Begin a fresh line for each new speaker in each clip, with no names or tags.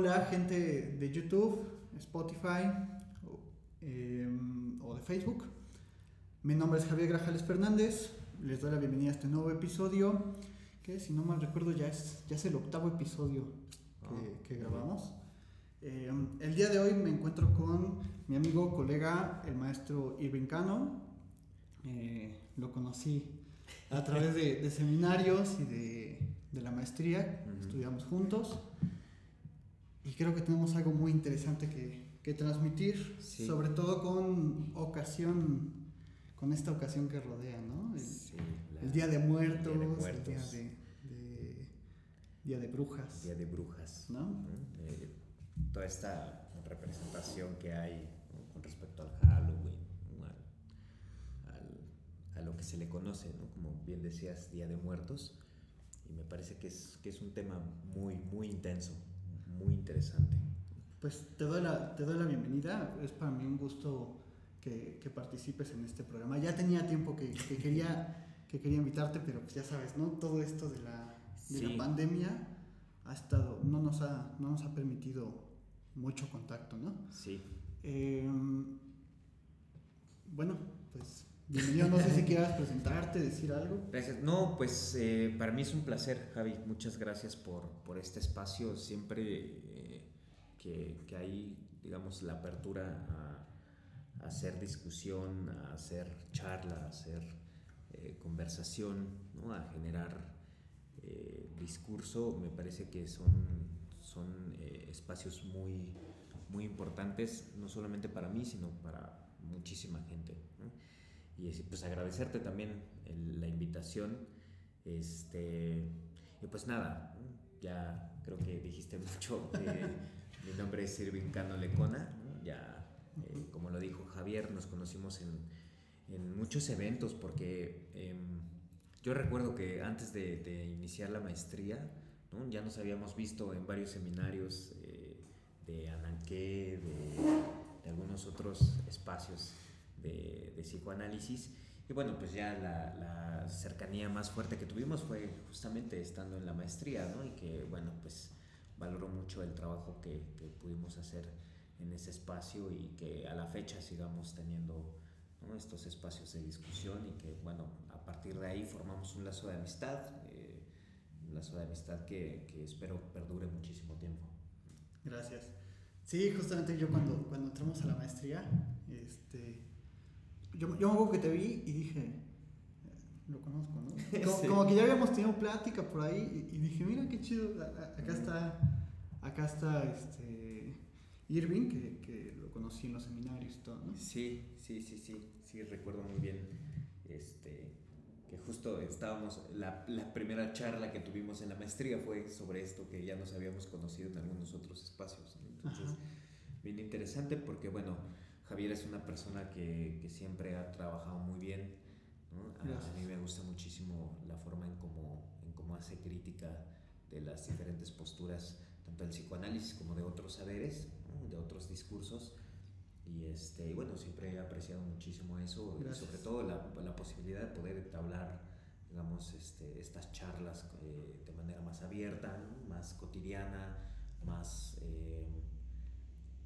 Hola gente de YouTube, Spotify em, o, de Facebook. Mi nombre es Javier Grajales Fernández. Les doy la bienvenida a este nuevo episodio, que si no mal recuerdo ya es, ya es el octavo episodio que, ah, grabamos. Em, el día de hoy me encuentro con mi amigo, colega, el maestro Irving Cano. Eh, lo conocí a través de, seminarios y de, la maestría. Estudiamos juntos. Y creo que tenemos algo muy interesante que, transmitir, sobre todo con ocasión, con esta ocasión que rodea, ¿no? El, Día de Muertos, el Día de, Día de Brujas.
Día de Brujas. ¿No? Eh, toda esta representación que hay con respecto al Halloween, a lo que se le conoce, ¿no? como bien decías, Día de Muertos. Y me parece que es, que es un tema muy, muy intenso muy interesante.
Pues te doy la, te doy la bienvenida, es para mí un gusto que, que participes en este programa. Ya tenía tiempo que, que, quería, que quería invitarte, pero pues ya sabes, ¿no? Todo esto de la, de la pandemia ha estado, no nos ha, no nos ha permitido mucho contacto, ¿no?
Sí.
Em, bueno, pues Bienvenido, no sé si quieras presentarte, decir algo.
Gracias. No, pues eh, para mí es un placer, Javi. Muchas gracias por, por este espacio. Siempre eh, que, que, hay, digamos, la apertura a, hacer discusión, a hacer charla, a hacer eh, conversación, ¿no? a generar discurso, me parece que son, son espacios muy, muy importantes, no solamente para mí, sino para muchísima gente. Y pues agradecerte también la invitación. Este, y pues nada, ya creo que dijiste mucho. mi nombre es Irving Cano Lecona, ya eh, como lo dijo Javier, nos conocimos en, en muchos eventos porque em, yo recuerdo que antes de, iniciar la maestría, ya nos habíamos visto en varios seminarios eh, de Ananqué, de, de algunos otros espacios de, psicoanálisis. Y bueno, pues ya la, cercanía más fuerte que tuvimos fue justamente estando en la maestría, ¿no? Y que, bueno, pues valoro mucho el trabajo que, pudimos hacer en ese espacio y que a la fecha sigamos teniendo estos espacios de discusión y que, bueno, a partir de ahí formamos un lazo de amistad, eh, un lazo de amistad que, que, espero perdure muchísimo tiempo.
Gracias. Sí, justamente yo cuando, cuando entramos a la maestría, este, yo, yo me acuerdo que te vi y dije, lo conozco, ¿no? Como, que ya habíamos tenido plática por ahí y, dije, mira qué chido, acá está, acá está este Irving, que, que, lo conocí en los seminarios y todo, ¿no?
Sí, sí, sí, sí, sí, recuerdo muy bien, este, que justo estábamos, la, la primera charla que tuvimos en la maestría fue sobre esto, que ya nos habíamos conocido en algunos otros espacios, entonces, bien interesante porque, bueno, Javier es una persona que, que siempre ha trabajado muy bien. A, mí me gusta muchísimo la forma en cómo, en cómo hace crítica de las diferentes posturas, tanto del psicoanálisis como de otros saberes, de otros discursos. Y, este, bueno, siempre he apreciado muchísimo eso y sobre todo la, la, posibilidad de poder entablar, digamos, este, estas charlas eh, de manera más abierta, más cotidiana, más eh,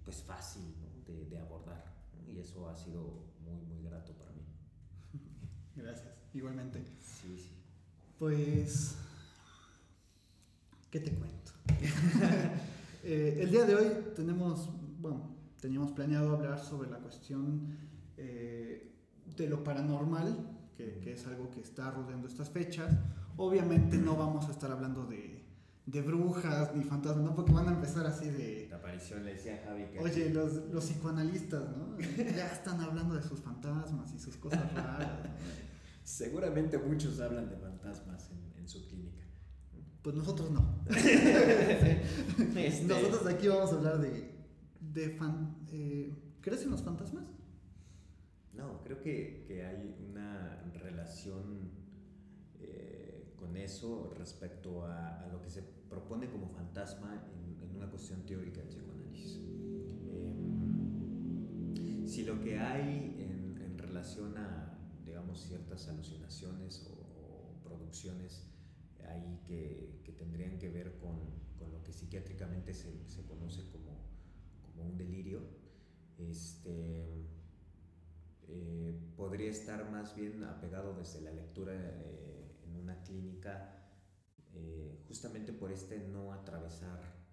pues fácil de, de abordar y eso ha sido muy, muy grato para mí.
Gracias, igualmente.
Sí, sí.
Pues, ¿qué te cuento? Eh, el día de hoy tenemos, bueno, teníamos planeado hablar sobre la cuestión eh, de lo paranormal, que, que, es algo que está rodeando estas fechas. Obviamente no vamos a estar hablando de de brujas ni fantasmas, ¿no? Porque van a empezar así de...
La aparición le decía a Javi que...
Oye, los, los psicoanalistas, ¿no? ya están hablando de sus fantasmas y sus cosas raras.
Seguramente muchos hablan de fantasmas en, en su clínica.
Pues nosotros no. Este nosotros aquí vamos a hablar de... de fan, eh, ¿Crees en los fantasmas?
No, creo que, que hay una relación... Eh, con eso respecto a, lo que se propone como fantasma en, una cuestión teórica del psicoanálisis. Em, si lo que hay en, relación a, digamos, ciertas alucinaciones o, producciones ahí que, que, tendrían que ver con, con lo que psiquiátricamente se, se conoce como, como, un delirio, este, eh, podría estar más bien apegado desde la lectura eh, en una clínica, eh, justamente por este no atravesar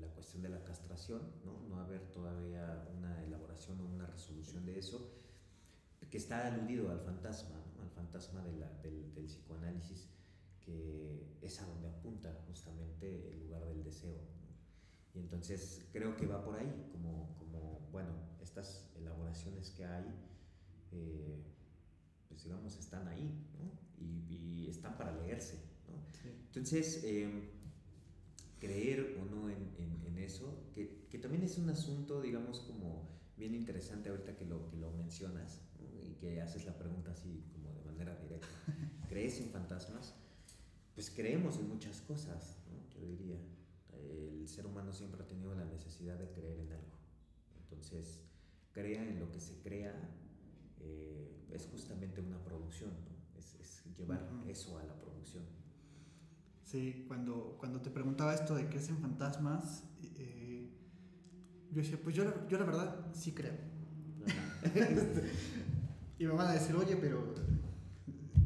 la cuestión de la castración, ¿no? no haber todavía una elaboración o una resolución de eso, que está aludido al fantasma, al fantasma de la, del, del psicoanálisis que es a donde apunta justamente el lugar del deseo. Y entonces creo que va por ahí, como, como bueno, estas elaboraciones que hay, eh, pues digamos, están ahí, ¿no? Y, están para leerse. ¿no? Entonces, em, creer o no en, en, eso, que, que, también es un asunto, digamos, como bien interesante ahorita que lo, que lo mencionas y que haces la pregunta así como de manera directa. ¿Crees en fantasmas? pues creemos en muchas cosas, yo diría. El ser humano siempre ha tenido la necesidad de creer en algo. Entonces, crea en lo que se crea, eh, es justamente una producción, es, llevar eso a la producción.
Sí, cuando, cuando te preguntaba esto de crees en fantasmas, eh, yo decía, pues yo, yo la verdad sí creo. y me van a decir, oye, pero,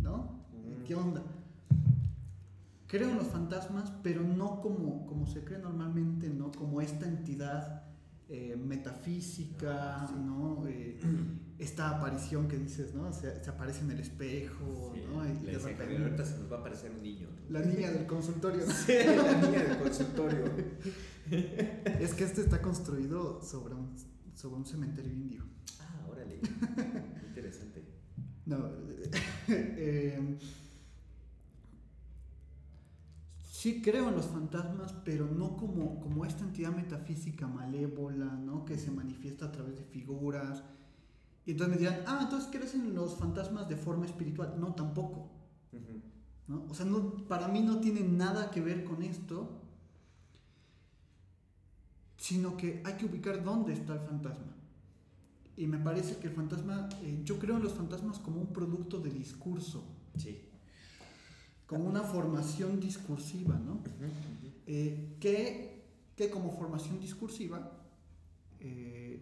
¿no? ¿Qué onda? creo en los fantasmas, pero no como, como se cree normalmente, ¿no? Como esta entidad eh, metafísica, ah, ¿no? Eh, esta aparición que dices, ¿no? Se, aparece en el espejo, ¿no?
Y de repente, ahorita se nos va a aparecer un niño.
La niña del consultorio.
Sí, la niña del consultorio.
es que este está construido sobre un, sobre un cementerio indio.
Ah, órale. Interesante.
No, eh, sí creo en los fantasmas, pero no como, como esta entidad metafísica malévola, ¿no? Que se manifiesta a través de figuras. Y entonces me dirán, ah, entonces crees en los fantasmas de forma espiritual. No, tampoco. ¿no? O sea, no, para mí no tiene nada que ver con esto, sino que hay que ubicar dónde está el fantasma. Y me parece que el fantasma, eh, yo creo en los fantasmas como un producto de discurso.
Sí
como una formación discursiva, ¿no? Eh, que, que, como formación discursiva, eh,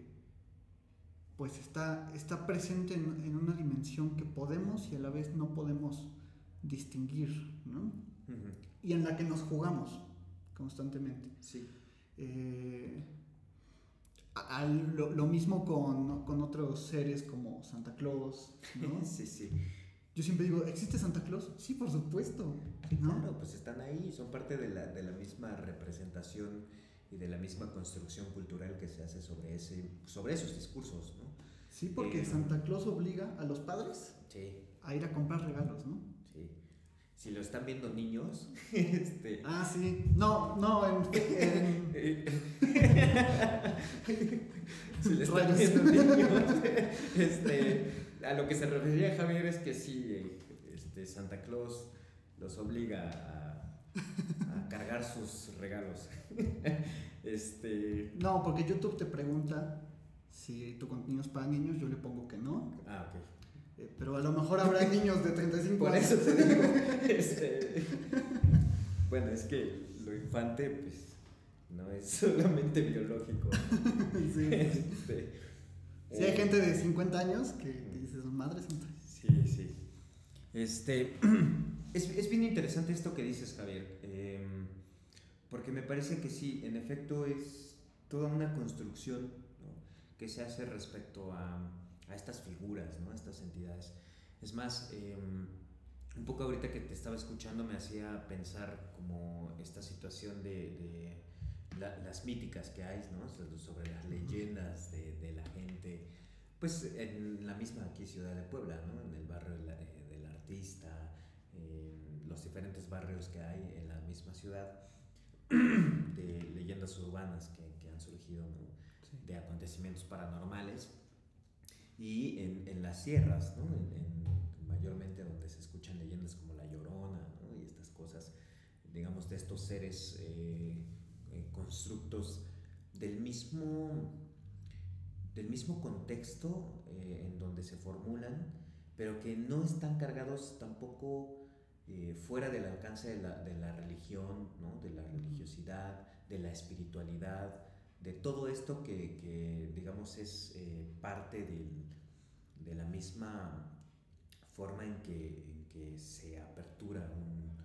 pues está, está presente en, una dimensión que podemos y a la vez no podemos distinguir, ¿no? Y en la que nos jugamos constantemente.
Sí.
Eh, lo, mismo con, con, otros seres como Santa Claus, ¿no?
sí, sí.
Yo siempre digo, ¿existe Santa Claus? Sí, por supuesto.
Claro, pues están ahí, son parte de la, de la misma representación y de la misma construcción cultural que se hace sobre, ese, sobre esos discursos, ¿no?
Sí, porque eh, Santa Claus obliga a los padres a ir a comprar regalos, ¿no?
Sí. Si lo están viendo niños, este...
Ah, sí. No, no, en...
si lo están viendo niños, este a lo que se refería Javier es que sí, este, Santa Claus los obliga a, cargar sus regalos. este...
No, porque YouTube te pregunta si tu contenido es para niños, yo le pongo que no.
Ah, ok.
Eh, pero a lo mejor habrá niños de 35
Por eso te digo. Este, bueno, es que lo infante, pues, no es solamente biológico.
sí. Este, sí, hay gente de 50 años que madre
Sí, sí. Este, es, bien interesante esto que dices, Javier, em, porque me parece que sí, en efecto es toda una construcción que se hace respecto a, estas figuras, ¿no? a estas entidades. Es más, em, un poco ahorita que te estaba escuchando me hacía pensar como esta situación de, las míticas que hay, ¿no? sobre las leyendas de, de la gente pues en la misma aquí Ciudad de Puebla, ¿no? En el barrio eh, del, artista, en los diferentes barrios que hay en la misma ciudad, de leyendas urbanas que, que han surgido, ¿no? De acontecimientos paranormales. Y en, en las sierras, ¿no? En, mayormente donde se escuchan leyendas como La Llorona, ¿no? Y estas cosas, digamos, de estos seres eh, eh, constructos del mismo del mismo contexto eh, en donde se formulan, pero que no están cargados tampoco eh, fuera del alcance de la, de la religión, ¿no? de la religiosidad, de la espiritualidad, de todo esto que, que digamos, es eh, parte del, de la misma forma en que, en que se apertura un,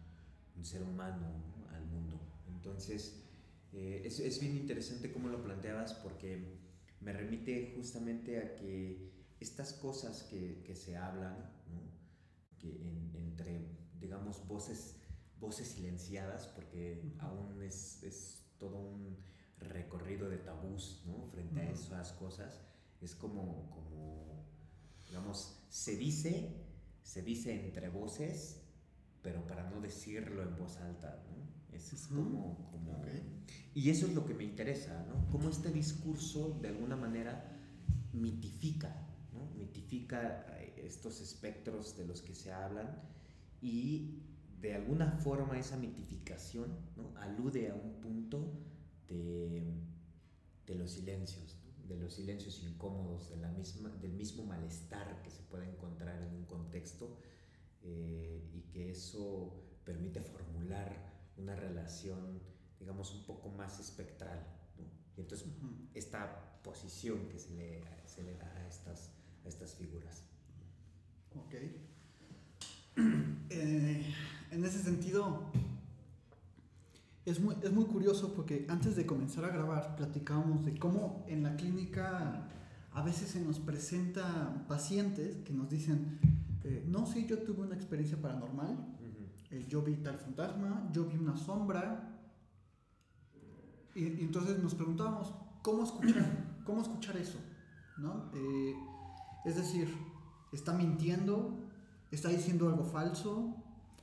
un ser humano al mundo. Entonces, eh, es, es, bien interesante cómo lo planteabas porque me remite justamente a que estas cosas que, que se hablan, ¿no? que en, entre, digamos, voces, voces silenciadas, porque aún es, es, todo un recorrido de tabús ¿no? frente a esas cosas, es como, como, digamos, se dice, se dice entre voces, pero para no decirlo en voz alta, ¿no? Es, como... como okay. Y eso es lo que me interesa, ¿no? Cómo este discurso de alguna manera mitifica, ¿no? Mitifica estos espectros de los que se hablan y de alguna forma esa mitificación ¿no? alude a un punto de, de los silencios, ¿no? de los silencios incómodos, de la misma, del mismo malestar que se puede encontrar en un contexto eh, y que eso permite formular una relación, digamos, un poco más espectral. ¿no? Y entonces, uh -huh. esta posición que se le, se le da a estas, a estas figuras.
Ok. Eh, en ese sentido, es muy, es muy curioso porque antes de comenzar a grabar platicábamos de cómo en la clínica a veces se nos presentan pacientes que nos dicen, eh, no, sí, yo tuve una experiencia paranormal, uh -huh. eh, yo vi tal fantasma, yo vi una sombra, y, y entonces nos preguntábamos, ¿cómo escuchar, cómo escuchar eso? ¿No? Eh, es decir, está mintiendo, está diciendo algo falso,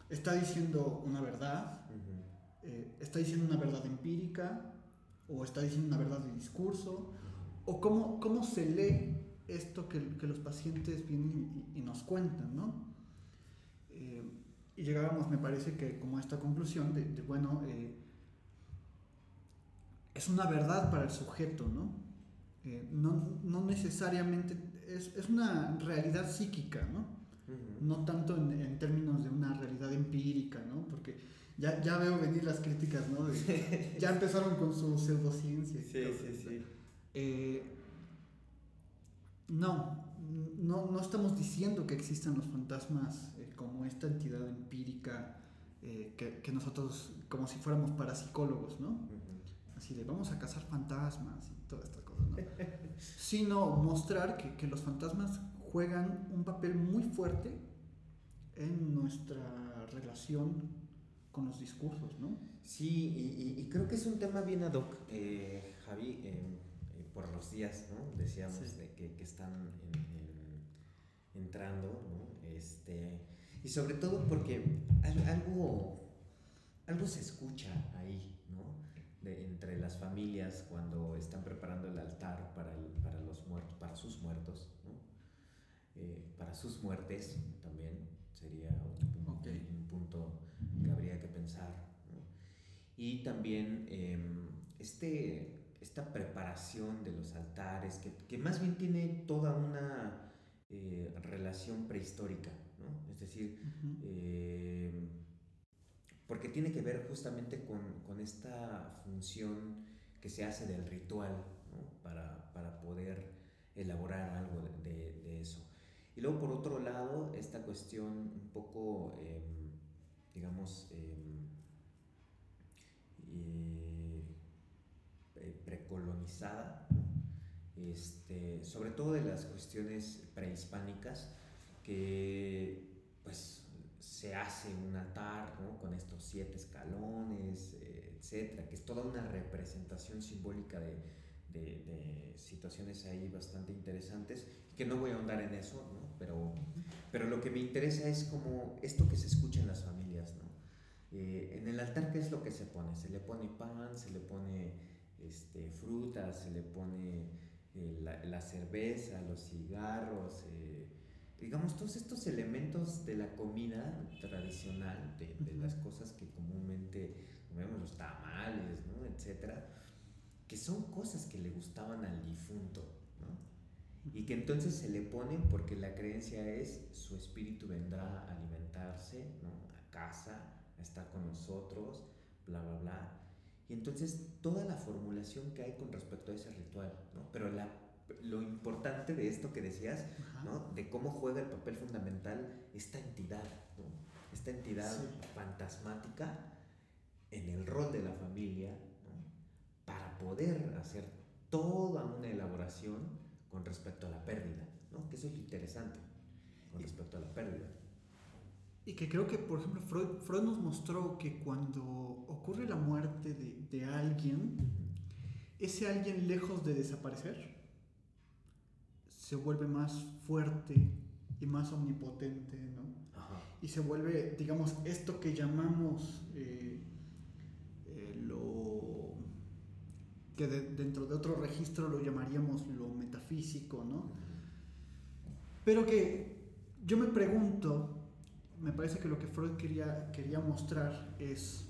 está diciendo una verdad, uh -huh. eh, está diciendo una verdad empírica, o está diciendo una verdad de discurso, o cómo, cómo se lee esto que, que los pacientes vienen y, y, nos cuentan, ¿no? Eh, y llegábamos, me parece que como a esta conclusión de, de bueno, eh, es una verdad para el sujeto, ¿no? Eh, no, no, necesariamente, es, es, una realidad psíquica, ¿no? Uh -huh. No tanto en, en, términos de una realidad empírica, ¿no? Porque ya, ya veo venir las críticas, ¿no? De, ya empezaron con su pseudociencia.
Sí, sí, sí.
Eh, no, no, no, estamos diciendo que existan los fantasmas eh, como esta entidad empírica eh, que, que, nosotros, como si fuéramos parapsicólogos, ¿no? Uh -huh. Así de vamos a cazar fantasmas y todas estas cosas, ¿no? Sino mostrar que, que, los fantasmas juegan un papel muy fuerte en nuestra relación con los discursos, ¿no?
Sí, y, y creo que es un tema bien ad hoc, eh, Javi por los días, ¿no? Decíamos sí. de que, que, están en, en, entrando, ¿no? Este, y sobre todo porque algo, algo se escucha ahí, ¿no? De, entre las familias cuando están preparando el altar para, el, para los muertos, para sus muertos. Eh, para sus muertes también sería un, okay. un, punto que habría que pensar, ¿no? Y también eh, este esta preparación de los altares, que, que más bien tiene toda una eh, relación prehistórica, ¿no? Es decir, uh -huh. eh, porque tiene que ver justamente con, con, esta función que se hace del ritual, ¿no? Para, para poder elaborar algo de, de, de, eso. Y luego, por otro lado, esta cuestión un poco, eh, digamos, em, eh, precolonizada, este, sobre todo de las cuestiones prehispánicas, que pues se hace un altar ¿no? con estos siete escalones, eh, etcétera, que es toda una representación simbólica de, de, de, situaciones ahí bastante interesantes, que no voy a ahondar en eso, ¿no? pero, pero lo que me interesa es como esto que se escucha en las familias. ¿no? Eh, en el altar, ¿qué es lo que se pone? Se le pone pan, se le pone este, frutas, se le pone eh, la, la, cerveza, los cigarros, eh, digamos, todos estos elementos de la comida tradicional, de, de las cosas que comúnmente comemos, los tamales, ¿no? etcétera, que son cosas que le gustaban al difunto, ¿no? Y que entonces se le ponen porque la creencia es su espíritu vendrá a alimentarse, ¿no? A casa, a estar con nosotros, bla, bla, bla. Y entonces toda la formulación que hay con respecto a ese ritual, ¿no? Pero la, lo importante de esto que decías, ¿no? De cómo juega el papel fundamental esta entidad, ¿no? Esta entidad fantasmática en el rol de la familia. Para poder hacer toda una elaboración con respecto a la pérdida, ¿no? Que eso es lo interesante con respecto a la pérdida.
Y que creo que, por ejemplo, Freud, Freud nos mostró que cuando ocurre la muerte de, de, alguien, ese alguien lejos de desaparecer, se vuelve más fuerte y más omnipotente, ¿no? Ajá. Y se vuelve, digamos, esto que llamamos eh, eh, lo que de, dentro de otro registro lo llamaríamos lo metafísico, ¿no? Pero que yo me pregunto, me parece que lo que Freud quería, quería mostrar es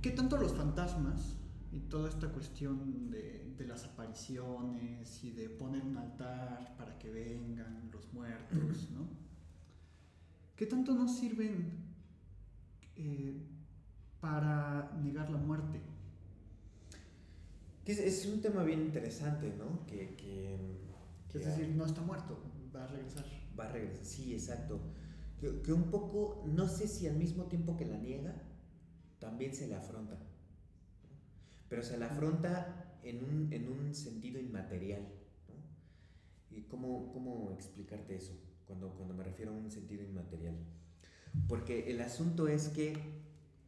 qué tanto los fantasmas y toda esta cuestión de, de, las apariciones y de poner un altar para que vengan los muertos, ¿no? ¿Qué tanto nos sirven eh, para negar la muerte?
Es, es, un tema bien interesante, ¿no? Que, que,
que es decir, no está muerto, va a regresar.
Va a regresar, sí, exacto que, un poco, no sé si al mismo tiempo que la niega, también se le afronta. Pero se la afronta en un, en un sentido inmaterial. ¿Y cómo, cómo, explicarte eso cuando, cuando me refiero a un sentido inmaterial? Porque el asunto es que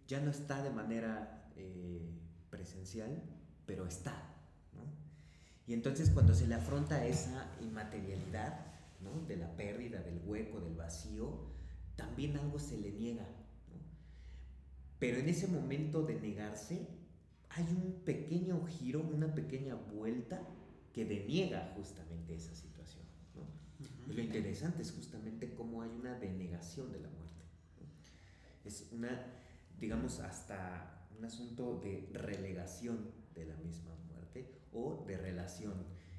ya no está de manera eh, presencial, pero está. Y entonces cuando se le afronta esa inmaterialidad ¿no? de la pérdida, del hueco, del vacío, también algo se le niega. Pero en ese momento de negarse, hay un pequeño giro, una pequeña vuelta que deniega justamente esa situación. Y lo interesante es justamente cómo hay una denegación de la muerte. Es una, digamos, hasta un asunto de relegación de la misma muerte o de relación.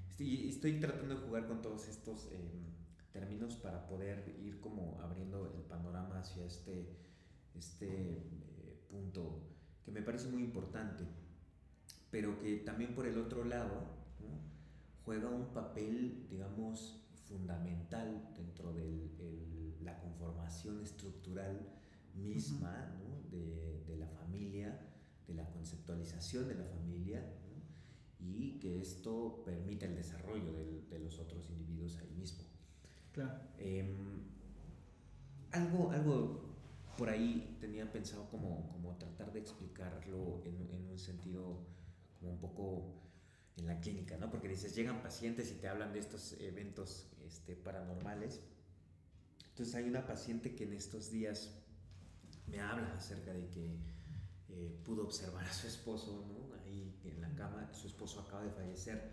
Estoy, estoy tratando de jugar con todos estos... Em, términos para poder ir como abriendo el panorama hacia este, este eh, punto que me parece muy importante, pero que también por el otro lado juega un papel, digamos, fundamental dentro de la conformación estructural misma de, de, la familia, de la conceptualización de la familia, y que esto permite el desarrollo de, de los otros individuos ahí mismo.
Claro.
Em, algo, algo por ahí tenía pensado como, como tratar de explicarlo en, en, un sentido como un poco en la clínica, ¿no? Porque dices, llegan pacientes y te hablan de estos eventos este, paranormales. Entonces hay una paciente que en estos días me habla acerca de que eh, pudo observar a su esposo, ¿no? Ahí en la cama, su esposo acaba de fallecer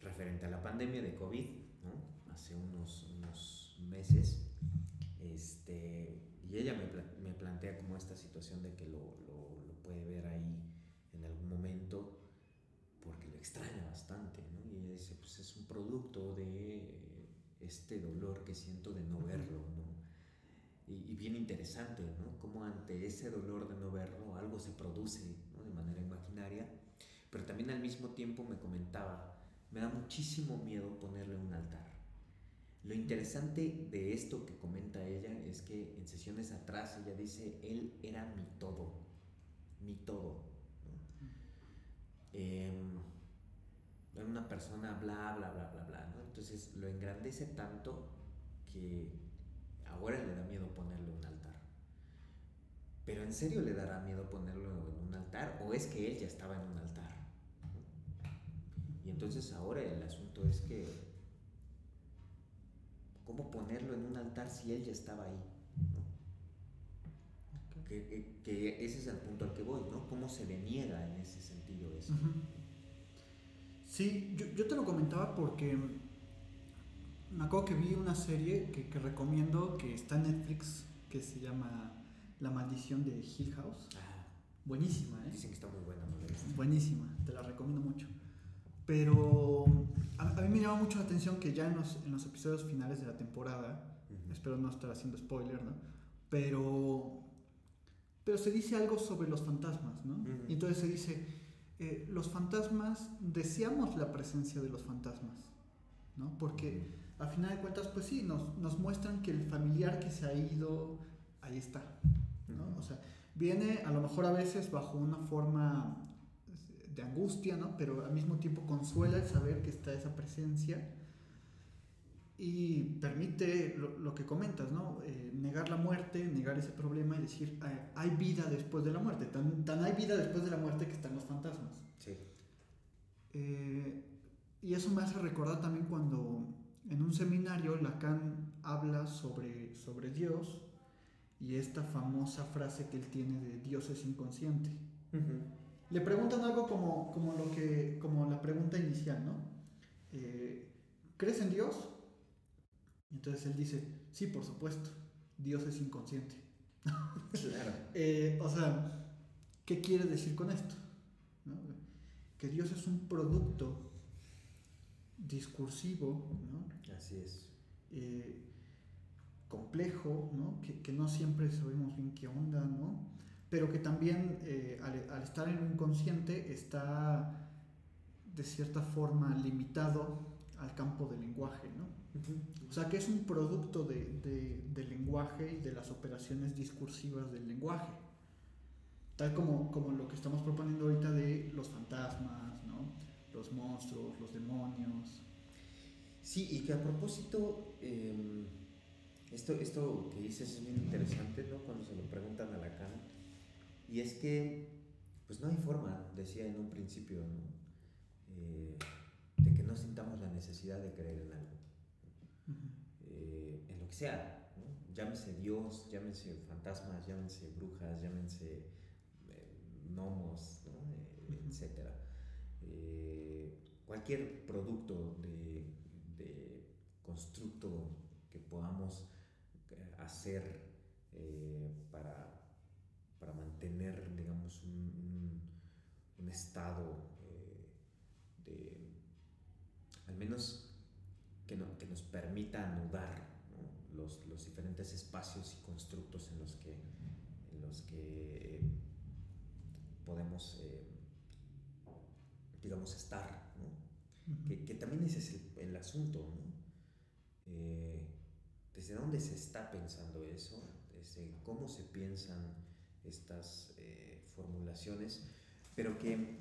referente a la pandemia de COVID, ¿no? hace unos, unos meses. Este, y ella me, me, plantea como esta situación de que lo, lo, lo, puede ver ahí en algún momento porque lo extraña bastante, ¿no? Y ella dice, pues es un producto de este dolor que siento de no verlo, ¿no? Y, y bien interesante, ¿no? Como ante ese dolor de no verlo algo se produce, ¿no? De manera imaginaria, pero también al mismo tiempo me comentaba, me da muchísimo miedo ponerle un altar. Lo interesante de esto que comenta ella es que en sesiones atrás ella dice, él era mi todo, mi todo. Em, era una persona bla, bla, bla, bla, bla. ¿no? Entonces lo engrandece tanto que ahora le da miedo ponerle un altar. Pero en serio le dará miedo ponerlo en un altar o es que él ya estaba en un altar. Y entonces ahora el asunto es que ¿Cómo ponerlo en un altar si él ya estaba ahí? Que, ese es el punto al que voy, ¿no? ¿Cómo se deniega en ese sentido eso?
Sí, yo, yo, te lo comentaba porque me acuerdo que vi una serie que, que, recomiendo que está en Netflix que se llama La maldición de Hill House. Ah, Buenísima, ¿eh?
Dicen que está muy buena,
Buenísima, te la recomiendo mucho. Pero a, mí me llama mucho la atención que ya en los, en los episodios finales de la temporada, espero no estar haciendo spoiler, ¿no? pero, pero se dice algo sobre los fantasmas, ¿no?
Ujú.
Y entonces se dice, eh, los fantasmas, deseamos la presencia de los fantasmas, ¿no? Porque a final de cuentas, pues sí, nos, nos muestran que el familiar que se ha ido, ahí está, ¿no? O sea, viene a lo mejor a veces bajo una forma de angustia, ¿no? Pero al mismo tiempo consuela el saber que está esa presencia y permite lo, lo que comentas, ¿no? Eh, negar la muerte, negar ese problema y decir, "Ah, hay vida después de la muerte. Tan, tan hay vida después de la muerte que están los fantasmas.
Sí.
Eh, y eso me hace recordar también cuando en un seminario Lacan habla sobre, sobre Dios y esta famosa frase que él tiene de Dios es inconsciente. Le preguntan algo como, como, lo que, como la pregunta inicial, ¿no? Eh, ¿Crees en Dios? Entonces él dice, sí, por supuesto, Dios es inconsciente.
Claro.
Eh, o sea, ¿qué quiere decir con esto? ¿No? Que Dios es un producto discursivo, ¿no?
Así es.
Eh, complejo, ¿no? Que, que no siempre sabemos bien qué onda, ¿no? Pero que también eh, al, al estar en un inconsciente está de cierta forma limitado al campo del lenguaje, ¿no? O sea que es un producto de, de- del lenguaje y de las operaciones discursivas del lenguaje. Tal como, como lo que estamos proponiendo ahorita de los fantasmas, ¿no? los monstruos, los demonios.
Sí, y que a propósito, eh, esto, esto que dices es muy interesante, ¿no? Cuando se lo preguntan a Lacan. Y es que, pues no hay forma, decía en un principio, ¿no? Eh, de que no sintamos la necesidad de creer en algo. eh, en lo que sea, ¿no? llámese Dios, llámense fantasmas, llámense brujas, llámense eh, gnomos, ¿no?
Ujú.
etcétera. Eh, cualquier producto de constructo que podamos eh, hacer eh, para, para mantener, digamos, un, un- un estado eh, de, al menos que, no- que nos permita anudar ¿no? los, los diferentes espacios y constructos en los que, en los que eh, podemos, digamos, estar. ¿no? Que, que también ese es el, el asunto. Eh, ¿Desde dónde se está pensando eso? Desde cómo se piensan estas eh, formulaciones, pero que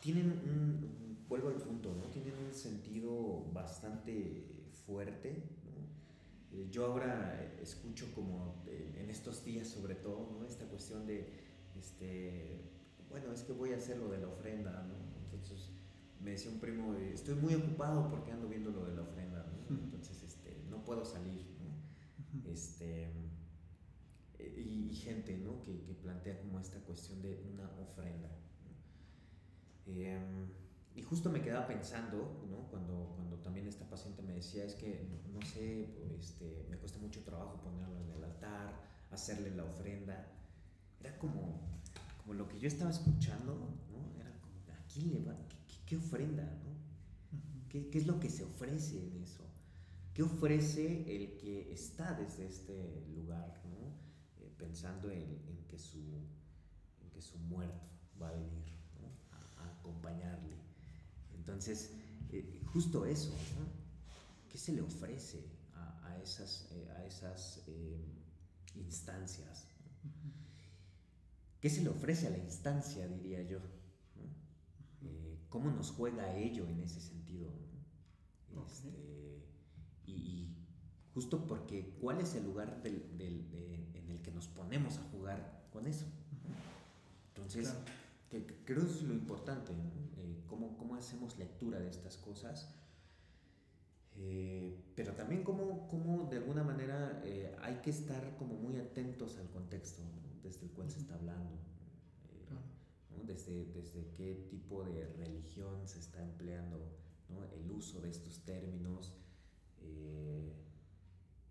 tienen un, vuelvo al punto, ¿no? Tienen un sentido bastante fuerte, ¿no? Eh, Yo ahora escucho como en estos días sobre todo, ¿no? Esta cuestión de, este, bueno, es que voy a hacer lo de la ofrenda, ¿no? Entonces me decía un primo, estoy muy ocupado porque ando viendo lo de la ofrenda, ¿no?
Ujú.
Entonces, puedo salir, este y, y gente ¿no? que, que plantea como esta cuestión de una ofrenda ¿no? Em, y justo me quedaba pensando ¿no? cuando, cuando también esta paciente me decía es que no, no sé este, me cuesta mucho trabajo ponerlo en el altar hacerle la ofrenda era como, como lo que yo estaba escuchando ¿no? era como ¿a quién le va? ¿Qué, qué- qué ofrenda? ¿no? ¿Qué, qué es lo que se ofrece en eso? ¿Qué ofrece el que está desde este lugar. Eh, pensando en, que su, muerto va a venir a, acompañarle? Entonces, eh, justo eso. ¿qué se le ofrece a, esas, a esas eh, instancias? ¿Qué se le ofrece a la instancia, diría yo? ¿Cómo nos juega ello en ese sentido? ¿no?
Ok.
Este, y, y justo porque, ¿cuál es el lugar del- del- de- en el que nos ponemos a jugar con eso? Entonces,
Claro.
que, que creo que es lo importante, ¿no? Eh, cómo, cómo hacemos lectura de estas cosas, Eh, pero también cómo, cómo de alguna manera eh, hay que estar como muy atentos al contexto ¿no? desde el cual se está hablando. ¿no? Eh. ¿no? Desde, desde qué tipo de religión se está empleando ¿no? el uso de estos términos eh,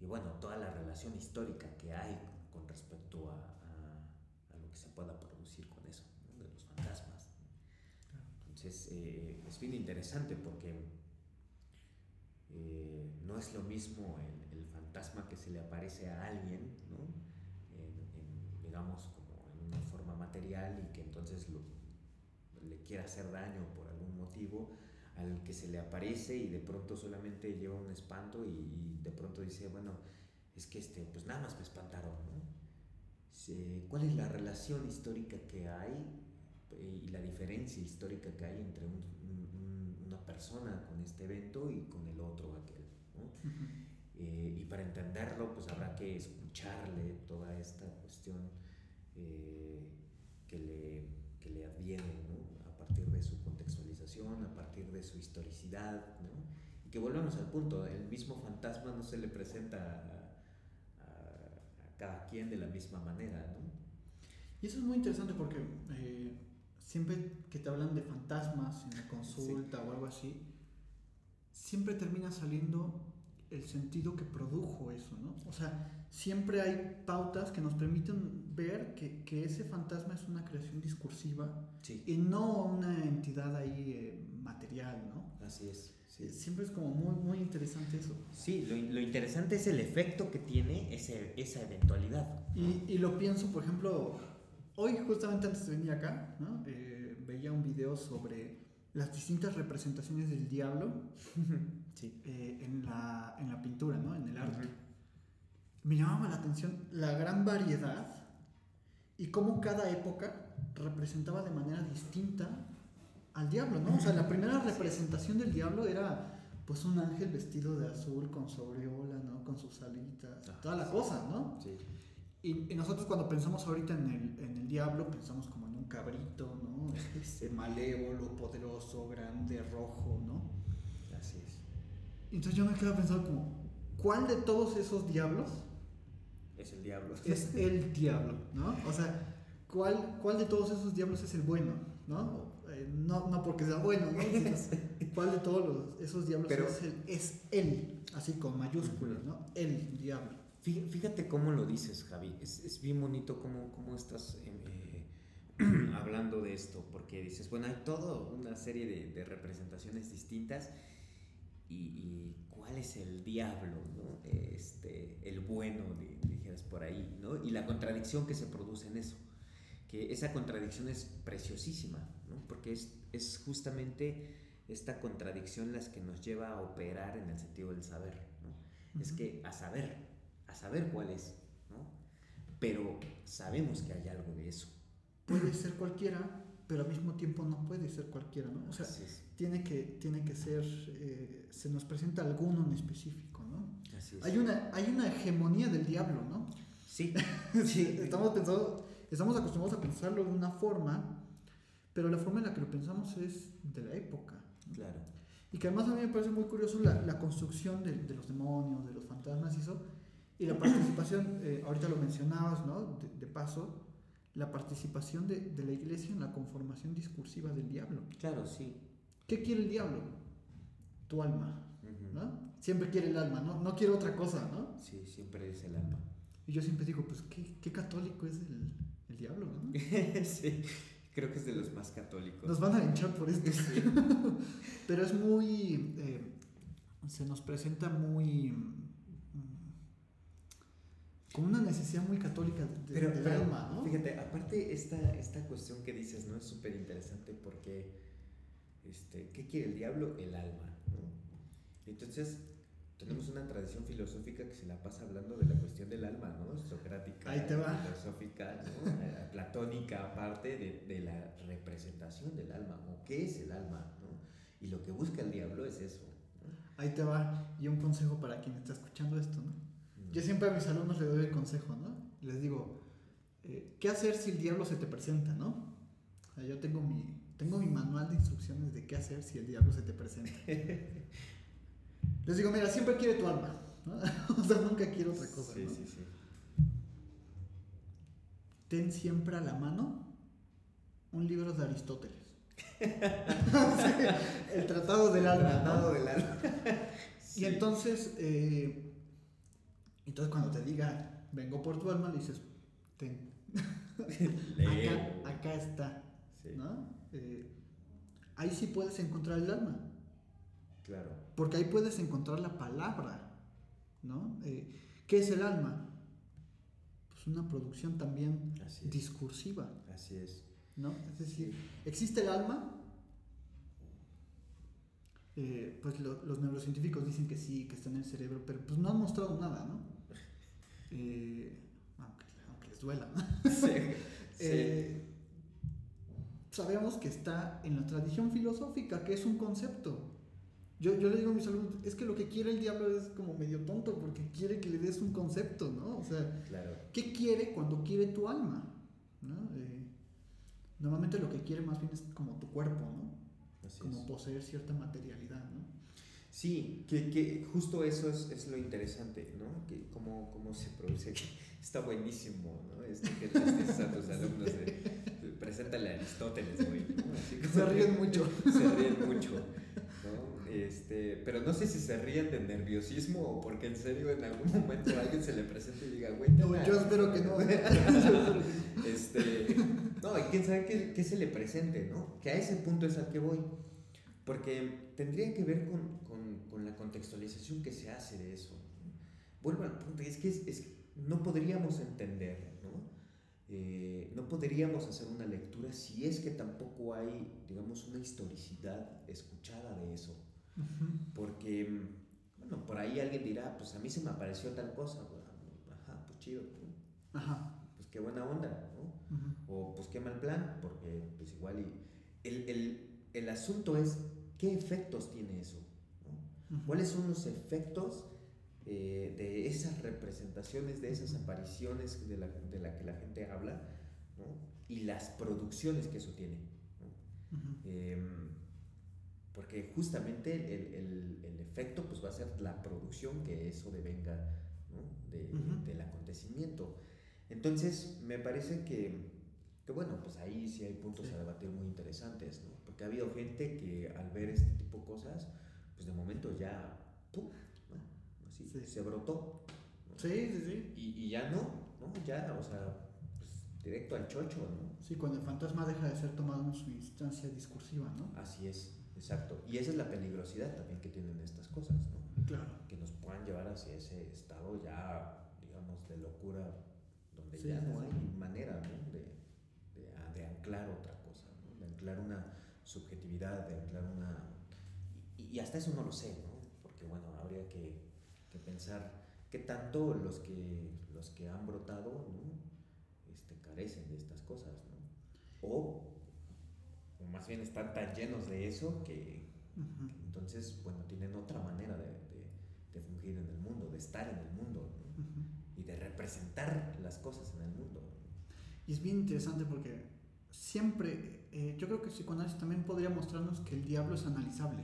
y bueno, toda la relación histórica que hay con respecto a, a- a lo que se pueda producir con eso, ¿no? de los fantasmas. Entonces eh, es bien interesante porque eh, no es lo mismo el, el fantasma que se le aparece a alguien, ¿no? digamos, como en una forma material y que entonces lo, le quiera hacer daño por algún motivo al que se le aparece y de pronto solamente lleva un espanto y, de pronto dice, bueno, es que este, pues nada más me espantaron, ¿no? ¿Cuál es la relación histórica que hay eh, y la diferencia histórica que hay entre una persona con este evento y con el otro aquel? Eh, y para entenderlo, pues habrá que escucharle toda esta cuestión eh, que, le, que le adviene, ¿no? A partir de su contextualización, a partir de su historicidad, ¿no? Y que volvamos al punto, el mismo fantasma no se le presenta a, a, cada quien de la misma manera, ¿no?
Y eso es muy interesante porque eh, siempre que te hablan de fantasmas en la consulta o algo así, siempre termina saliendo el sentido que produjo eso, ¿no? O sea, siempre hay pautas que nos permiten ver que, que ese fantasma es una creación discursiva y no una entidad ahí eh, material, ¿no?
Así es.
Siempre es como muy, muy interesante eso.
Sí, lo, lo interesante es el efecto que tiene ese, esa eventualidad.
Y, y, lo pienso, por ejemplo, hoy justamente antes de venir acá, ¿no? Eh, veía un video sobre las distintas representaciones del diablo eh, en, la, en, la, pintura, ¿no? en el arte. Me llamaba la atención la gran variedad y cómo cada época representaba de manera distinta al diablo, ¿no? O sea, la primera representación del diablo era pues un ángel vestido de azul con su aureola, ¿no? Con sus alitas, ah, toda la cosa, ¿no? Sí. Y, y, nosotros cuando pensamos ahorita en el, en el diablo, pensamos como en un cabrito, ¿no? Este, malévolo, poderoso, grande, rojo, ¿no?
Así es.
Entonces yo me quedaba pensando como, ¿cuál de todos esos diablos?
Es el diablo.
Es el diablo, ¿no? O sea, ¿cuál, cuál de todos esos diablos es el bueno, ¿no? Eh, no, no porque sea bueno, ¿no? ¿Cuál de todos los, esos diablos es, el, es él? Así con mayúsculas, ¿no? El diablo.
Fíjate cómo lo dices, Javi. Es, es bien bonito cómo, cómo estás eh, hablando de esto, porque dices, bueno, hay toda una serie de, de representaciones distintas. Y, y, cuál es el diablo, ¿no? este, el bueno, dijeras por ahí, ¿no? y la contradicción que se produce en eso, que esa contradicción es preciosísima, ¿no? porque es, es justamente esta contradicción las que nos lleva a operar en el sentido del saber, ¿no? es que a saber, a saber cuál es, ¿no? Pero sabemos que hay algo de eso.
Puede ser cualquiera, pero al mismo tiempo no puede ser cualquiera, ¿no? O sea, tiene que, tiene que ser, eh, se nos presenta alguno en específico, ¿no? Así es. Hay una, hay una hegemonía del diablo, ¿no?
Sí.
sí. Estamos, pensando, estamos acostumbrados a pensarlo de una forma, pero la forma en la que lo pensamos es de la época.
Claro.
Y que además a mí me parece muy curioso la, la construcción de, de, los demonios, de los fantasmas y eso, y la participación, eh, ahorita lo mencionabas, ¿no? De, paso, la participación de, de, la iglesia en la conformación discursiva del diablo.
Claro, sí.
¿Qué quiere el diablo? Tu alma, ¿no? Siempre quiere el alma, ¿no? No quiere otra cosa, ¿no?
Sí, siempre es el alma.
Y yo siempre digo, pues, ¿qué, qué católico es el, el diablo, no?
sí, creo que es de los más católicos.
Nos van a hinchar por esto. Sí. Pero es muy... Eh, se nos presenta muy con una necesidad muy católica de,
pero,
del
pero,
alma, ¿no?
Fíjate, aparte esta, esta cuestión que dices, ¿no? Es súper interesante porque, este, ¿qué quiere el diablo? El alma, ¿no? Entonces, tenemos una tradición filosófica que se la pasa hablando de la cuestión del alma, ¿no? Socrática,
Ahí te va.
filosófica, ¿no? Eh, platónica, aparte de, de, la representación del alma, o qué es el alma, ¿no? Y lo que busca el diablo es eso. ¿no?
Ahí te va. Y un consejo para quien está escuchando esto, ¿no? Yo siempre a mis alumnos les doy el consejo, ¿no? Les digo, eh, ¿qué hacer si el diablo se te presenta, no? O sea, yo tengo mi, tengo mi manual de instrucciones de qué hacer si el diablo se te presenta. les digo, mira, siempre quiere tu alma, ¿no? o sea, nunca quiere otra cosa.
Sí,
¿no?
sí, sí.
Ten siempre a la mano un libro de Aristóteles. el tratado del alma.
El tratado del alma.
Y entonces, eh, entonces cuando te diga, vengo por tu alma, le dices, ten. acá, acá, está. ¿no? Eh, ahí sí puedes encontrar el alma.
Claro.
Porque ahí puedes encontrar la palabra. ¿no? Eh, ¿Qué es el alma? Pues es una producción también
Así
discursiva,
Así es.
¿no? Es decir, existe el alma, eh, pues lo- los neurocientíficos dicen que sí, que está en el cerebro, pero pues no han mostrado nada, ¿no? Eh, aunque, aunque les duela,
sí.
Eh, sabemos que está en la tradición filosófica, que es un concepto. Yo, yo le digo a mis alumnos, es que lo que quiere el diablo es como medio tonto, porque quiere que le des un concepto, ¿no? O sea,
claro.
¿qué quiere cuando quiere tu alma? ¿no? Eh, normalmente lo que quiere más bien es como tu cuerpo, ¿no?
Así
Como
es.
poseer cierta materialidad, ¿no?
Sí, que, que justo eso es, es lo interesante, ¿no? Que cómo, cómo se produce. Está buenísimo, ¿no? Este que les dices a tus alumnos de, de, preséntale a Aristóteles, güey.
Se ríen mucho.
Se ríen mucho. Este, pero no sé si se ríen de nerviosismo o porque en serio en algún momento alguien se le presente y diga, güey,
No, yo espero que no.
Este, no, y quién sabe qué, qué se le presente, ¿no? Que a ese punto es al que voy. Porque tendría que ver con, con, con la contextualización que se hace de eso. Vuelvo al punto, es que es, no podríamos entender, ¿no? Eh, no podríamos hacer una lectura si es que tampoco hay, digamos, una historicidad escuchada de eso. Porque, bueno, por ahí alguien dirá, pues a mí se me apareció tal cosa, güey. ajá, pues chido, ¿no?
Ajá.
pues qué buena onda, ¿no? O pues qué mal plan, porque pues igual y... El, el, el asunto es qué efectos tiene eso. ¿Cuáles son los efectos eh, de esas representaciones, de esas apariciones de la, de la que la gente habla, ¿no? Y las producciones que eso tiene, porque justamente el, el- el efecto pues va a ser la producción que eso devenga ¿no? de- del acontecimiento. Entonces me parece que, que, bueno, pues ahí sí hay puntos
Sí.
a debatir muy interesantes, ¿no? porque ha habido gente que al ver este tipo de cosas, pues de momento ya, ¡pum! ¿no? Así,
Sí.
se brotó.
Sí, sí, sí.
Y, y ya no, ¿no? Ya, o sea, pues, directo al chocho, ¿no?
Sí, cuando el fantasma deja de ser tomado en su instancia discursiva, ¿no?
Así es, exacto. Y esa es la peligrosidad también que tienen estas cosas, ¿no?
Claro.
Que nos puedan llevar hacia ese estado ya, digamos, de locura, donde
Sí,
ya no hay manera ¿no? de, de, anclar otra cosa, ¿no? de anclar una subjetividad, de anclar una... Y, y hasta eso no lo sé, ¿no? Porque bueno, habría que, que pensar qué tanto los que, los que han brotado, ¿no? Este, carecen de estas cosas, ¿no? O más bien están tan llenos de eso que,
Ujú.
entonces, bueno, tienen otra manera de, de- de fungir en el mundo, de estar en el mundo ¿no?
Ujú.
y de representar las cosas en el mundo.
Y es bien interesante porque siempre, eh, yo creo que el psicoanálisis también podría mostrarnos que el diablo es analizable,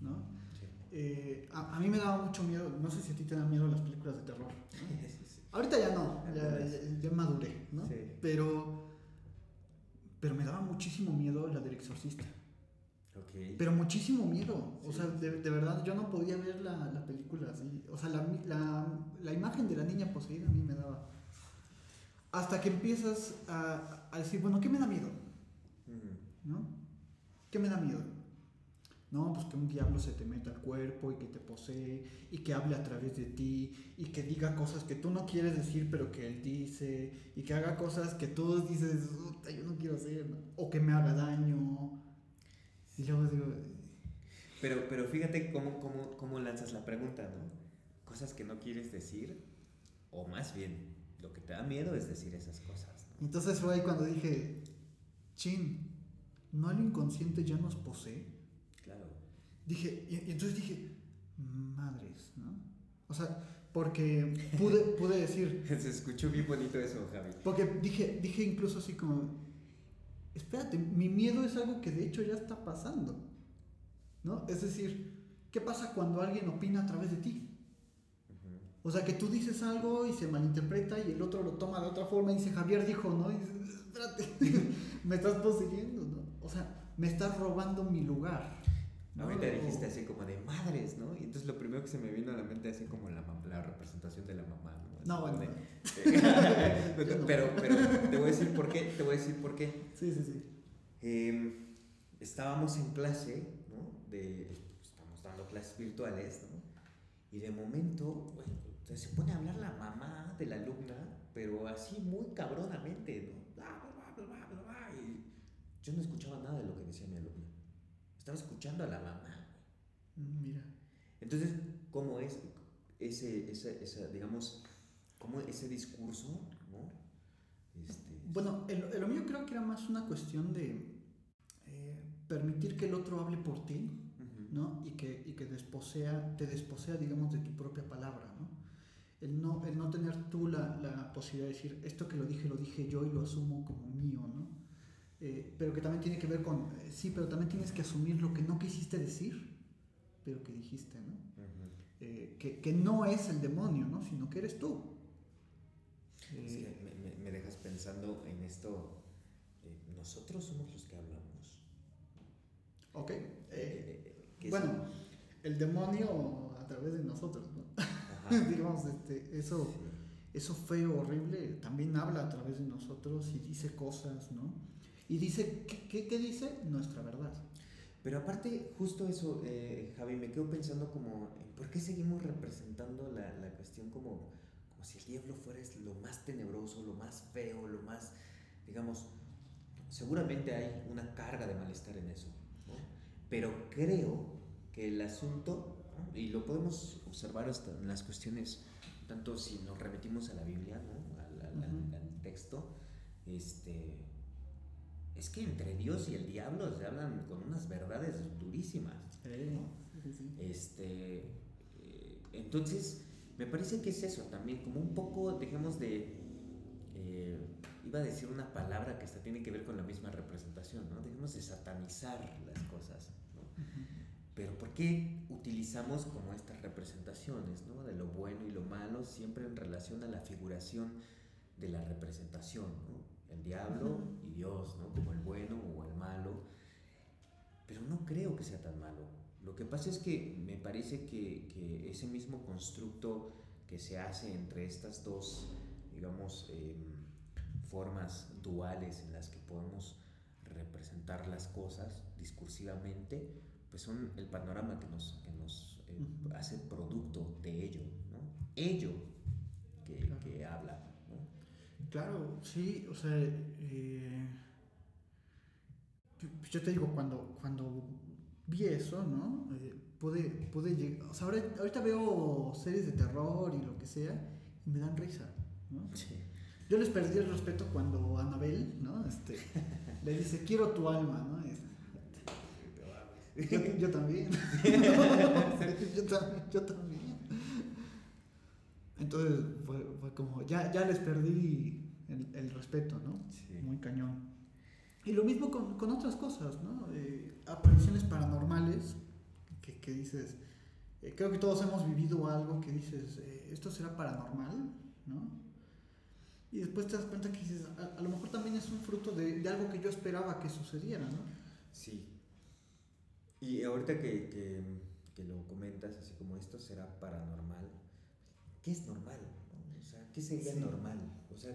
¿no?
Sí.
Eh, a, a mí me daba mucho miedo, no sé si a ti te dan miedo las películas de terror. ¿no?
Sí, sí.
Ahorita ya no, ya, ya- ya maduré, ¿no? Pero, pero me daba muchísimo miedo la del exorcista. Pero muchísimo miedo. O sea, de, de verdad, yo no podía ver la, la película así. O sea, la, la, la imagen de la niña poseída a mí me daba. Hasta que empiezas a, a decir, bueno, ¿qué me da miedo? ¿No? ¿Qué me da miedo? No, pues que un diablo se te meta al cuerpo y que te posee y que hable a través de ti y que diga cosas que tú no quieres decir pero que él dice y que haga cosas que tú dices, "Puta, yo no quiero hacer, o que me haga daño. Y luego digo,
Pero, pero fíjate cómo, cómo, cómo lanzas la pregunta, ¿no? Cosas que no quieres decir, o más bien, lo que te da miedo es decir esas cosas. ¿no?
Entonces fue ahí cuando dije, chin, ¿no el inconsciente ya nos posee? Dije, y, y entonces dije, madres, ¿no? O sea, porque pude, pude decir,
Se escuchó bien bonito eso, Javi.
porque dije, dije incluso así como, espérate, mi miedo es algo que de hecho ya está pasando, ¿no? Es decir, ¿qué pasa cuando alguien opina a través de ti? O sea, que tú dices algo y se malinterpreta y el otro lo toma de otra forma y dice, Javier dijo, ¿no? Y dices, espérate, me estás poseyendo, ¿no? O sea, me estás robando mi lugar. ¿No?
Ahorita dijiste así como de madres, ¿no? Y entonces lo primero que se me vino a la mente así como la, la representación de la mamá, ¿no?
No, bueno.
de-
no.
pero, pero te voy a decir por qué, te voy a decir por qué.
Sí, sí, sí.
Eh, estábamos en clase, ¿no? De, estamos dando clases virtuales, ¿no? Y de momento, bueno, se pone a hablar la mamá de la alumna, pero así muy cabronamente, ¿no? Bla, bla, bla, bla, bla, bla, y yo no escuchaba nada de lo que decía mi alumna. Estaba escuchando a la mamá.
Mm, Mira.
Entonces, ¿cómo es ese, ese, esa, digamos, cómo ese discurso, ¿no? Este,
Bueno, en, en lo mío creo que era más una cuestión de eh, permitir que el otro hable por ti, ¿no? Y que, y que desposea, te desposea, digamos, de tu propia palabra, ¿no? El no, el no tener tú la, la posibilidad de decir, esto que lo dije, lo dije yo y lo asumo como mío, ¿no? Eh, pero que también tiene que ver con, eh, sí, pero también tienes que asumir lo que no quisiste decir, pero que dijiste, ¿no?
ujú.
Eh, que, que no es el demonio, ¿no? Sino que eres tú.
Es
Eh,
que me, me- dejas pensando en esto. eh, nosotros somos los que hablamos.
ok. eh, bueno, el demonio a través de nosotros, ¿no? Digamos, este, eso,
Sí.
eso feo, horrible, también habla a través de nosotros y dice cosas, ¿no? Y dice, ¿qué, qué, qué dice? Nuestra verdad.
Pero aparte, justo eso, eh, Javi, me quedo pensando como, ¿por qué seguimos representando la, la cuestión como, como si el diablo fuera lo más tenebroso, lo más feo, lo más, digamos, seguramente hay una carga de malestar en eso, ¿no? Pero creo que el asunto, y lo podemos observar hasta en las cuestiones, tanto si nos remitimos a la Biblia, ¿no? al, al- al-
Ujú.
al texto, este, es que entre Dios y el diablo se hablan con unas verdades durísimas.
Sí.
Este, eh, entonces, me parece que es eso también, como un poco, dejemos de, eh, iba a decir una palabra que hasta tiene que ver con la misma representación, ¿no? Dejemos de satanizar las cosas. Pero ¿por qué utilizamos como estas representaciones, ¿no? De lo bueno y lo malo, siempre en relación a la figuración de la representación, ¿no? El diablo y Dios, ¿no? Como el bueno o el malo. Pero no creo que sea tan malo. Lo que pasa es que me parece que, que ese mismo constructo que se hace entre estas dos, digamos, em, formas duales en las que podemos representar las cosas discursivamente, pues son el panorama que nos, que nos eh, hace producto de ello, ¿no? Ello que,
Claro.
que habla.
Claro, sí, o sea, eh, yo- te digo, cuando, cuando vi eso, ¿no? Eh, pude, pude llegar, o sea, ahora- ahorita veo series de terror y lo que sea, y me dan risa, ¿no? Yo les perdí el respeto cuando Anabel, ¿no? Este, le dice, quiero tu alma, ¿no? Es- yo, yo también. yo, tam- yo también. Entonces fue, fue como, ya, ya les perdí el, el respeto, ¿no?
Sí.
Muy cañón. Y lo mismo con, con otras cosas, ¿no? Eh, apariciones paranormales, que, que dices, eh, creo que todos hemos vivido algo que dices, eh, esto será paranormal, ¿no? Y después te das cuenta que dices, a, a lo mejor también es un fruto de, de algo que yo esperaba que sucediera, ¿no?
Sí. Y ahorita que, que, que lo comentas, así como esto será paranormal, ¿qué es normal? no? O sea, ¿qué sería
Sí.
normal? O sea,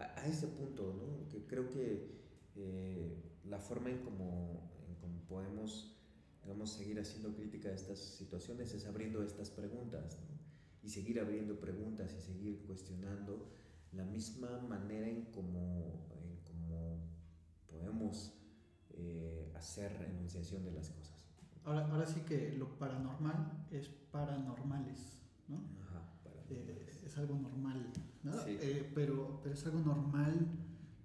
a, a ese punto, ¿no? Que creo que eh, la forma en cómo en cómo podemos, digamos, seguir haciendo crítica a estas situaciones es abriendo estas preguntas, ¿no? Y seguir abriendo preguntas y seguir cuestionando la misma manera en cómo, en cómo podemos eh, hacer enunciación de las cosas.
Ahora, ahora sí que lo paranormal es paranormales, ¿no?
Ajá,
Eh, algo normal, ¿no?
Sí.
Eh, pero, pero es algo normal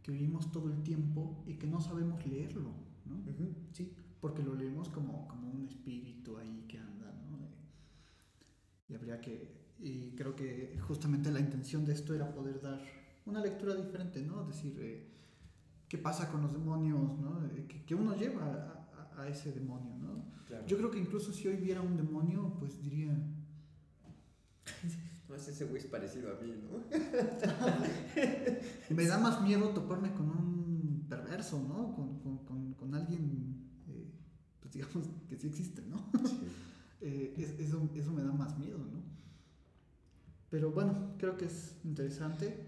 que vivimos todo el tiempo y que no sabemos leerlo, ¿no?
Sí.
Porque lo leemos como, como un espíritu ahí que anda, ¿no? Y habría que, y creo que justamente la intención de esto era poder dar una lectura diferente, ¿no? Decir, eh, ¿qué pasa con los demonios, ¿no? Eh, que, que uno lleva a, a- a ese demonio, ¿no?
Claro.
Yo creo que incluso si hoy viera un demonio, pues diría,
No, ese güey es parecido a mí, ¿no?
me da más miedo toparme con un perverso, ¿no? Con, con- con- con alguien, eh, pues digamos que sí existe, ¿no? Eh, es- eso, eso me da más miedo, ¿no? Pero bueno, creo que es interesante.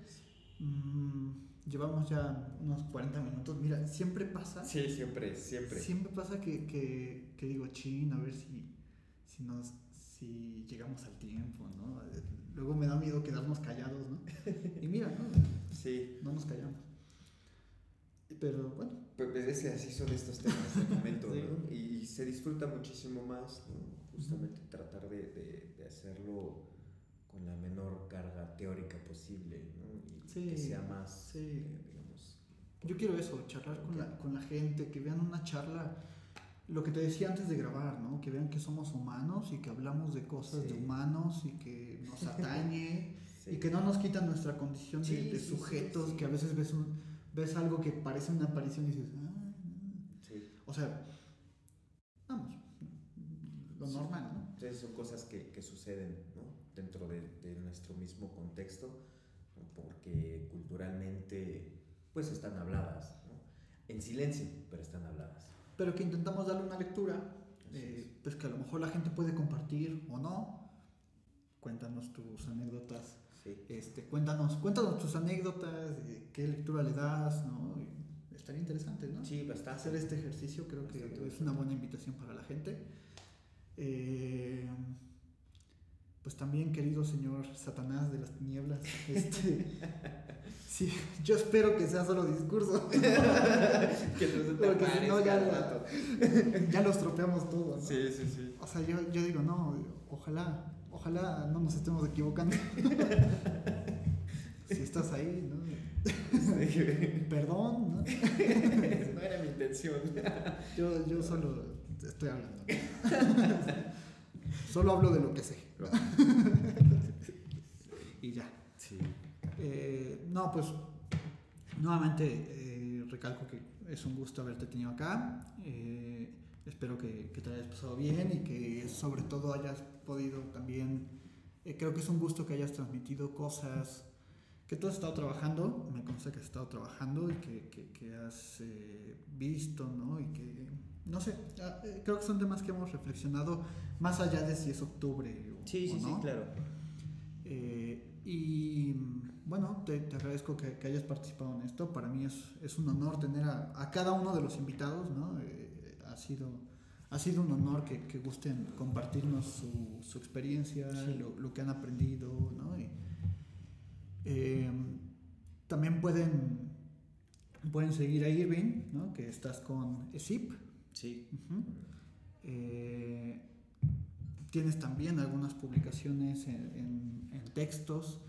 Mm, llevamos ya unos 40 minutos. Mira, siempre pasa.
Sí, siempre, siempre.
Siempre pasa que, que, que digo, chin, a ver si, si, nos, si llegamos al tiempo, ¿no? Luego me da miedo quedarnos callados, ¿no? Y mira, ¿no?
Sí.
No nos callamos. Pero bueno.
Pues es que así son estos temas de momento, ¿no? Y, se disfruta muchísimo más, ¿no? Justamente tratar de, de, de, hacerlo con la menor carga teórica posible, ¿no? Y
sí,
que sea más,
sí.
eh, digamos...
Yo quiero eso, charlar con la, con la gente, que vean una charla lo que te decía antes de grabar, ¿no? Que vean que somos humanos y que hablamos de cosas
Sí.
de humanos y que nos atañe
Sí.
y que no nos quitan nuestra condición de,
Sí,
sujetos, que a veces ves, un, ves algo que parece una aparición y dices, ah, no".
Sí.
o sea, vamos, lo normal, ¿no?
Entonces son cosas que, que suceden ¿no? dentro de, de nuestro mismo contexto, porque culturalmente pues están habladas, ¿no? en silencio, pero están habladas.
Pero que intentamos darle una lectura, eh, pues que a lo mejor la gente puede compartir o no. Cuéntanos tus anécdotas
Sí.
Este, cuéntanos, cuéntanos tus anécdotas, eh, qué lectura le das, ¿no? Estaría interesante, ¿no?
Sí, bastante.
Hacer este ejercicio creo que
Bastante,
es una buena invitación para la gente. Eh, pues también, querido señor Satanás de las tinieblas, este, sí, yo espero que sea solo discurso,
que no
Porque si no, ya- ya los tropeamos todos, ¿no?
Sí, sí, sí.
O sea, yo, yo digo, no, ojalá, ojalá no nos estemos equivocando. si estás ahí, ¿no? Perdón, ¿no?
no era mi intención.
Yo, yo solo estoy hablando. solo hablo de lo que sé. y ya. No, pues nuevamente eh, recalco que es un gusto haberte tenido acá. Eh, espero que, que te hayas pasado bien y que sobre todo hayas podido también, eh, creo que es un gusto que hayas transmitido cosas que tú has estado trabajando, me consta que has estado trabajando y que, que, que has visto, ¿no? Y que, no sé, ah, creo que son temas que hemos reflexionado más allá de si es octubre o,
Sí,
o
sí, sí, claro.
Y bueno, te, te agradezco que, que hayas participado en esto. Para mí es, es un honor tener a, a cada uno de los invitados, ¿no? Eh, ha, sido, ha sido un honor que, que gusten compartirnos su, su experiencia,
Sí.
lo, lo que han aprendido, ¿no? Y, eh, también pueden, pueden seguir a Irving, ¿no? Que estás con ESIP.
Sí.
Eh, tienes también algunas publicaciones en, en- en textos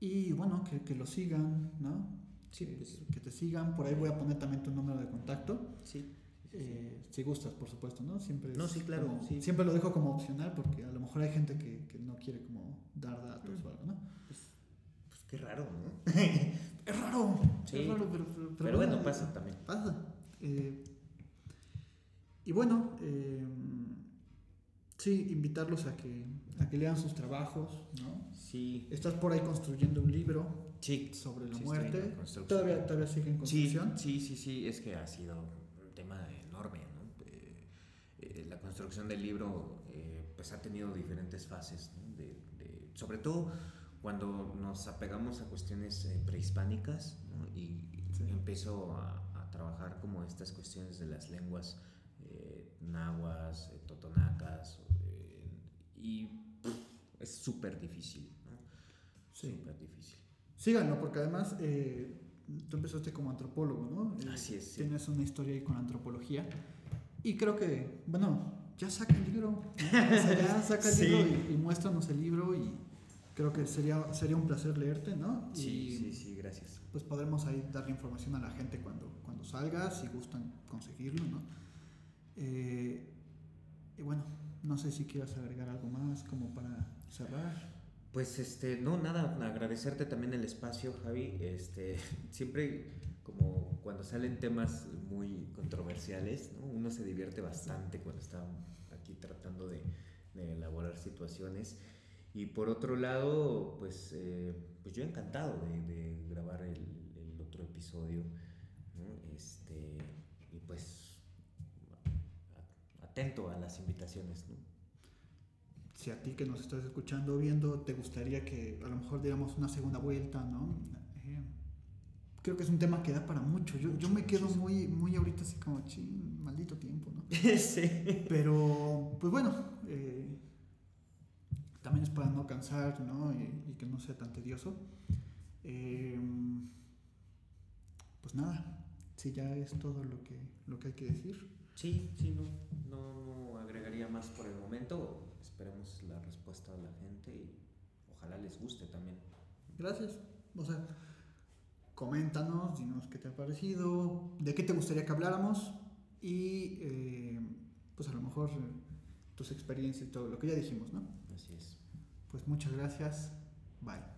y bueno, que, que lo sigan, ¿no?
Sí,
que,
pues.
que te sigan. Por ahí voy a poner también tu número de contacto.
Sí.
Eh, si gustas, por supuesto, ¿no? Siempre
No, sí, claro,
como-
sí.
Siempre lo dejo como opcional porque a lo mejor hay gente que, que no quiere como dar datos o algo, ¿no?
Pues qué raro, ¿no?
es raro,
Sí.
es raro, pero, pero,
Pero bueno, pasa también.
Pasa. Eh, y bueno, eh, sí, invitarlos a que, a que lean sus trabajos, ¿no?
Sí.
Estás por ahí construyendo un libro
Sí.
sobre la
Sí,
muerte. Todavía, todavía sigue en construcción.
sí, sí, sí, es que ha sido un tema enorme, ¿no? Eh, eh, la construcción del libro eh, pues ha tenido diferentes fases, ¿no? de, de- sobre todo cuando nos apegamos a cuestiones eh, prehispánicas ¿no? y
Sí.
empezó a, a trabajar como estas cuestiones de las lenguas eh, nahuas, eh, totonacas y pff, es súper difícil, ¿no?
Sí.
Súper difícil.
Síganlo, porque además eh, tú empezaste como antropólogo, ¿no? Eh,
Así es, sí.
Tienes una historia ahí con la antropología. Y creo que, bueno, ya saca el libro. ¿no? O sea, ya saca el
Sí.
libro y, y muéstranos el libro y creo que sería, sería un placer leerte, ¿no?
Sí,
Y,
sí, sí, gracias.
Pues podremos ahí darle información a la gente cuando, cuando salga, si gustan conseguirlo, ¿no? Eh, y bueno, no sé si quieras agregar algo más como para cerrar.
Pues este, no, nada, agradecerte también el espacio, Javi. Este, siempre como cuando salen temas muy controversiales, ¿no? uno se divierte bastante cuando está aquí tratando de, de elaborar situaciones. Y por otro lado, pues, eh, pues yo encantado de, grabar el, otro episodio. ¿no? Este, y pues atento a las invitaciones. ¿no?
Si a ti que nos estás escuchando o viendo te gustaría que a lo mejor diéramos una segunda vuelta, ¿no? Eh, creo que es un tema que da para mucho. Yo, yo me quedo
Muchísimo.
muy, muy ahorita así como, ching, maldito tiempo, ¿no?
sí.
Pero, pues bueno, eh, también es para no cansar, ¿no? Y, y que no sea tan tedioso. Eh, pues nada, si ya es todo lo que, lo que hay que decir.
Sí, sí, no, no, no agregaría más por el momento. Esperemos la respuesta de la gente y ojalá les guste también.
Gracias. O sea, coméntanos, dinos qué te ha parecido, de qué te gustaría que habláramos y eh, pues a lo mejor tus experiencias y todo lo que ya dijimos, ¿no?
Así es.
Pues muchas gracias. Bye.